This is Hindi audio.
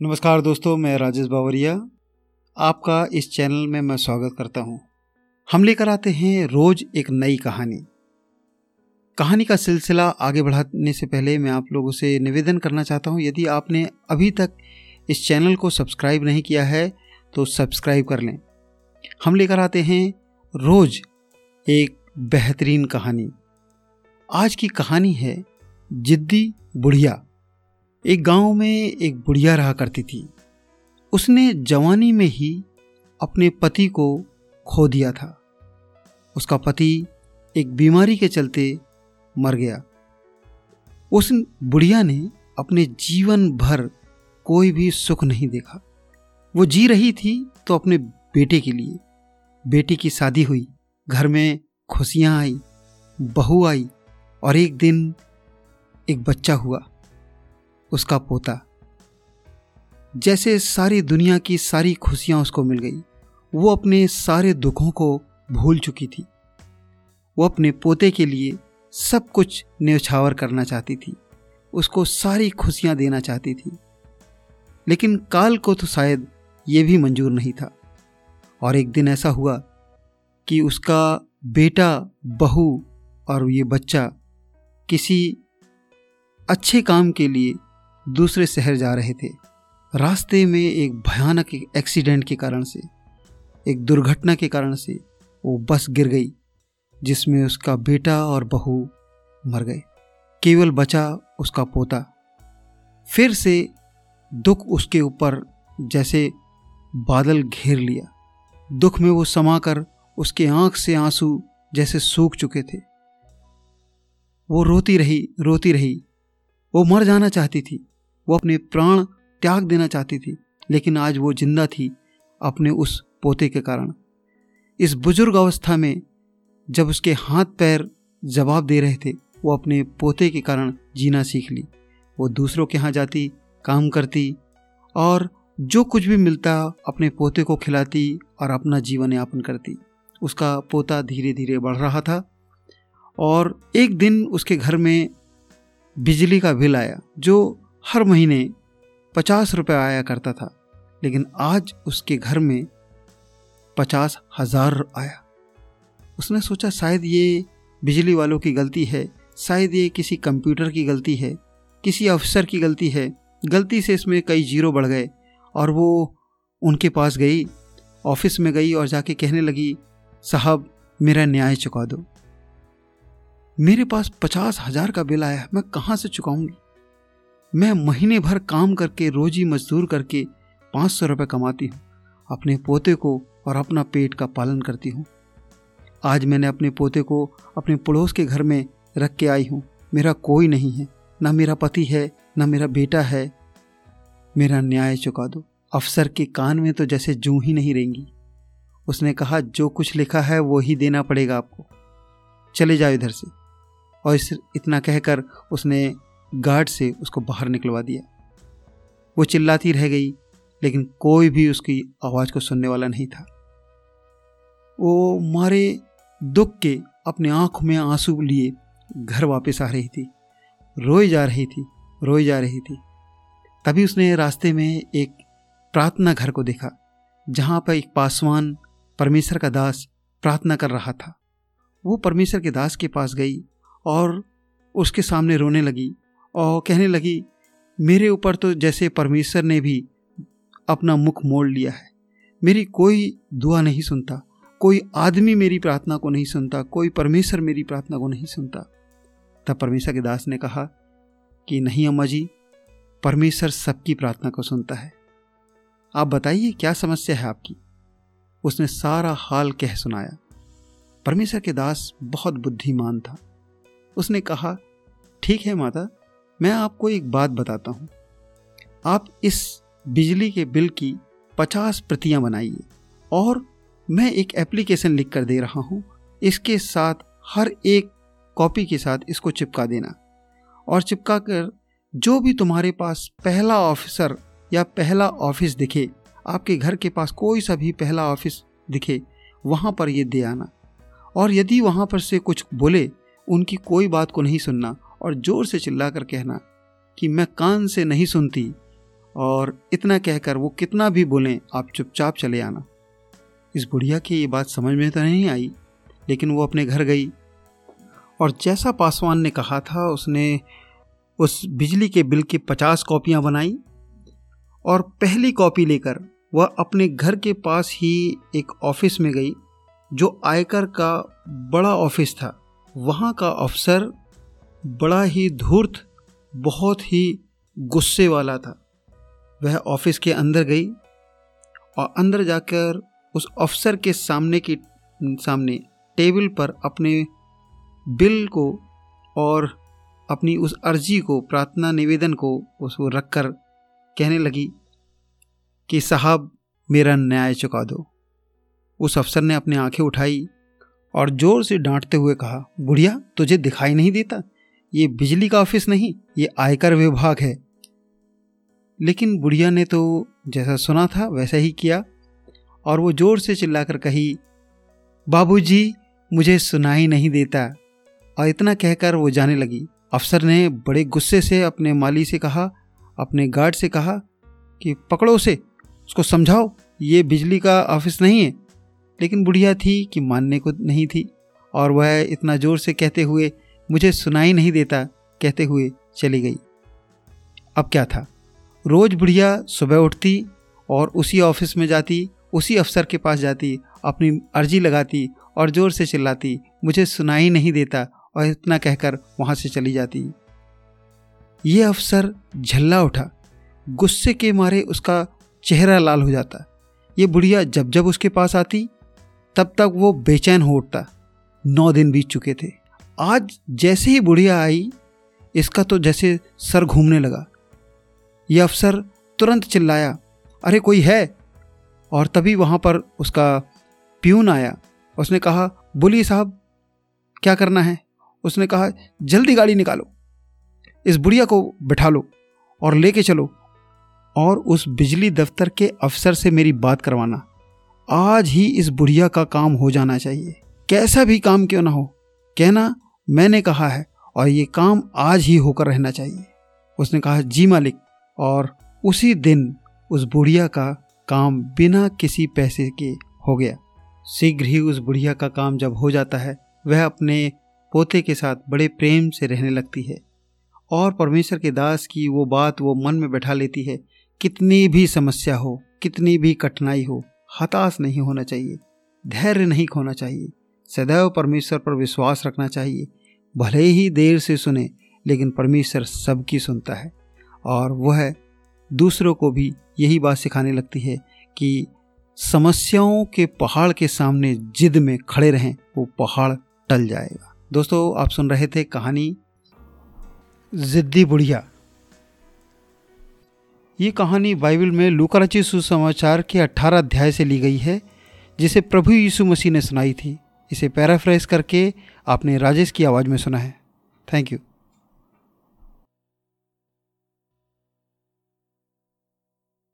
नमस्कार दोस्तों, मैं राजेश बावरिया। आपका इस चैनल में मैं स्वागत करता हूँ। हम लेकर आते हैं रोज एक नई कहानी। कहानी का सिलसिला आगे बढ़ाने से पहले मैं आप लोगों से निवेदन करना चाहता हूँ, यदि आपने अभी तक इस चैनल को सब्सक्राइब नहीं किया है तो सब्सक्राइब कर लें। हम लेकर आते हैं रोज एक बेहतरीन कहानी। आज की कहानी है, जिद्दी बुढ़िया। एक गाँव में एक बुढ़िया रहा करती थी। उसने जवानी में ही अपने पति को खो दिया था। उसका पति एक बीमारी के चलते मर गया। उस बुढ़िया ने अपने जीवन भर कोई भी सुख नहीं देखा। वो जी रही थी तो अपने बेटे के लिए। बेटी की शादी हुई, घर में खुशियाँ आई, बहू आई और एक दिन एक बच्चा हुआ। उसका पोता। जैसे सारी दुनिया की सारी खुशियाँ उसको मिल गई, वो अपने सारे दुखों को भूल चुकी थी। वो अपने पोते के लिए सब कुछ न्यौछावर करना चाहती थी, उसको सारी खुशियाँ देना चाहती थी। लेकिन काल को तो शायद ये भी मंजूर नहीं था। और एक दिन ऐसा हुआ कि उसका बेटा, बहू और ये बच्चा किसी अच्छे काम के लिए दूसरे शहर जा रहे थे। रास्ते में एक भयानक एक्सीडेंट के कारण से, एक दुर्घटना के कारण से वो बस गिर गई, जिसमें उसका बेटा और बहू मर गए। केवल बचा उसका पोता। फिर से दुख उसके ऊपर जैसे बादल घेर लिया। दुख में वो समाकर उसके आँख से आँसू जैसे सूख चुके थे। वो रोती रही रोती रही। वो मर जाना चाहती थी। वो अपने प्राण त्याग देना चाहती थी, लेकिन आज वो ज़िंदा थी अपने उस पोते के कारण। इस बुज़ुर्ग अवस्था में जब उसके हाथ पैर जवाब दे रहे थे, वो अपने पोते के कारण जीना सीख ली। वो दूसरों के यहाँ जाती, काम करती और जो कुछ भी मिलता अपने पोते को खिलाती और अपना जीवन यापन करती। उसका पोता धीरे धीरे बढ़ रहा था और एक दिन उसके घर में बिजली का बिल आया, जो हर महीने पचास रुपये आया करता था, लेकिन आज उसके घर में पचास हज़ार आया। उसने सोचा, शायद ये बिजली वालों की गलती है, शायद ये किसी कंप्यूटर की गलती है, किसी अफसर की गलती है, गलती से इसमें कई ज़ीरो बढ़ गए और वो उनके पास गई, ऑफ़िस में गई और जाके कहने लगी, साहब, मेरा न्याय चुका दो। मेरे पास पचास हज़ार का बिल आया मैं कहाँ से चुकाऊँगी? मैं महीने भर काम करके, रोजी मजदूर करके पाँच सौ रुपये कमाती हूँ, अपने पोते को और अपना पेट का पालन करती हूँ। आज मैंने अपने पोते को अपने पड़ोस के घर में रख के आई हूँ। मेरा कोई नहीं है, ना मेरा पति है, ना मेरा बेटा है। मेरा न्याय चुका दो। अफसर के कान में तो जैसे जू ही नहीं रहेंगी उसने कहा, जो कुछ लिखा है, वो ही देना पड़ेगा आपको। चले जाओ इधर से। और इस, इतना कहकर उसने गार्ड से उसको बाहर निकलवा दिया। वो चिल्लाती रह गई, लेकिन कोई भी उसकी आवाज़ को सुनने वाला नहीं था। वो मारे दुख के अपने आँखों में आँसू लिए घर वापस आ रही थी। रोई जा रही थी, रोई जा रही थी। तभी उसने रास्ते में एक प्रार्थना घर को देखा, जहाँ पर एक पासवान परमेश्वर का दास प्रार्थना कर रहा था। वो परमेश्वर के दास के पास गई और उसके सामने रोने लगी। और कहने लगी, मेरे ऊपर तो जैसे परमेश्वर ने भी अपना मुख मोड़ लिया है। मेरी कोई दुआ नहीं सुनता, कोई आदमी मेरी प्रार्थना को नहीं सुनता, कोई परमेश्वर मेरी प्रार्थना को नहीं सुनता। तब परमेश्वर के दास ने कहा कि, नहीं अम्मा जी, परमेश्वर सबकी प्रार्थना को सुनता है। आप बताइए, क्या समस्या है आपकी? उसने सारा हाल कह सुनाया। परमेश्वर के दास बहुत बुद्धिमान था। उसने कहा, ठीक है माता मैं आपको एक बात बताता हूँ। आप इस बिजली के बिल की पचास प्रतियाँ बनाइए और मैं एक एप्लीकेशन लिख कर दे रहा हूँ। इसके साथ हर एक कॉपी के साथ इसको चिपका देना और चिपका कर जो भी तुम्हारे पास पहला ऑफिसर या पहला ऑफ़िस दिखे, आपके घर के पास कोई सा भी पहला ऑफ़िस दिखे, वहाँ पर ये दे आना। और यदि वहाँ पर से कुछ बोले, उनकी कोई बात को नहीं सुनना और ज़ोर से चिल्ला कर कहना कि मैं कान से नहीं सुनती और इतना कहकर वो कितना भी बोलें, आप चुपचाप चले आना। इस बुढ़िया की ये बात समझ में तो नहीं आई, लेकिन वो अपने घर गई। और जैसा पासवान ने कहा था, उसने उस बिजली के बिल की पचास कॉपियाँ बनाई और पहली कॉपी लेकर वह अपने घर के पास ही एक ऑफ़िस में गई, जो आयकर का बड़ा ऑफ़िस था। वहाँ का अफसर बड़ा ही धूर्त, बहुत ही गुस्से वाला था। वह ऑफ़िस के अंदर गई और अंदर जाकर उस अफसर के सामने की, सामने टेबल पर अपने बिल को और अपनी उस अर्जी को, प्रार्थना निवेदन को उसको रख कर कहने लगी कि, साहब, मेरा न्याय चुका दो। उस अफसर ने अपनी आँखें उठाई और ज़ोर से डांटते हुए कहा, बुढ़िया, तुझे दिखाई नहीं देता? ये बिजली का ऑफ़िस नहीं, ये आयकर विभाग है। लेकिन बुढ़िया ने तो जैसा सुना था, वैसा ही किया। और वो ज़ोर से चिल्लाकर कही, बाबूजी, मुझे सुनाई नहीं देता। और इतना कहकर वो जाने लगी। अफसर ने बड़े गुस्से से अपने माली से कहा, अपने गार्ड से कहा कि, पकड़ो उसे, उसको समझाओ, ये बिजली का ऑफ़िस नहीं है। लेकिन बुढ़िया थी कि मानने को नहीं थी। और वह इतना ज़ोर से कहते हुए मुझे सुनाई नहीं देता कहते हुए चली गई। अब क्या था? रोज़ बुढ़िया सुबह उठती और उसी ऑफ़िस में जाती, उसी अफसर के पास जाती, अपनी अर्जी लगाती और ज़ोर से चिल्लाती, मुझे सुनाई नहीं देता और इतना कहकर वहाँ से चली जाती। ये अफसर झल्ला उठा, गुस्से के मारे उसका चेहरा लाल हो जाता। ये बुढ़िया जब जब उसके पास आती, तब तक वो बेचैन हो उठता। नौ दिन बीत चुके थे। आज जैसे ही बुढ़िया आई, इसका तो जैसे सर घूमने लगा। यह अफसर तुरंत चिल्लाया, अरे, कोई है? और तभी वहाँ पर उसका प्यून आया। उसने कहा, बोलिए साहब, क्या करना है? उसने कहा, जल्दी गाड़ी निकालो, इस बुढ़िया को बैठा लो और लेके चलो और उस बिजली दफ्तर के अफसर से मेरी बात करवाना। आज ही इस बुढ़िया का काम हो जाना चाहिए। कैसा भी काम क्यों ना हो, कहना मैंने कहा है, और ये काम आज ही होकर रहना चाहिए। उसने कहा, जी मालिक। और उसी दिन उस बुढ़िया का काम बिना किसी पैसे के हो गया। शीघ्र ही उस बुढ़िया का काम जब हो जाता है, वह अपने पोते के साथ बड़े प्रेम से रहने लगती है। और परमेश्वर के दास की वो बात वो मन में बैठा लेती है, कितनी भी समस्या हो, कितनी भी कठिनाई हो, हताश नहीं होना चाहिए, धैर्य नहीं खोना चाहिए। सदैव परमेश्वर पर विश्वास रखना चाहिए भले ही देर से सुने, लेकिन परमेश्वर सबकी सुनता है। और वह दूसरों को भी यही बात सिखाने लगती है कि समस्याओं के पहाड़ के सामने जिद में खड़े रहें, वो पहाड़ टल जाएगा। दोस्तों, आप सुन रहे थे कहानी जिद्दी बुढ़िया। ये कहानी बाइबल में लूकरची सुसमाचार के 18 अध्याय से ली गई है, जिसे प्रभु यीशु मसीह ने सुनाई थी। इसे पैराफ्रेज करके आपने राजेश की आवाज़ में सुना है। Thank you.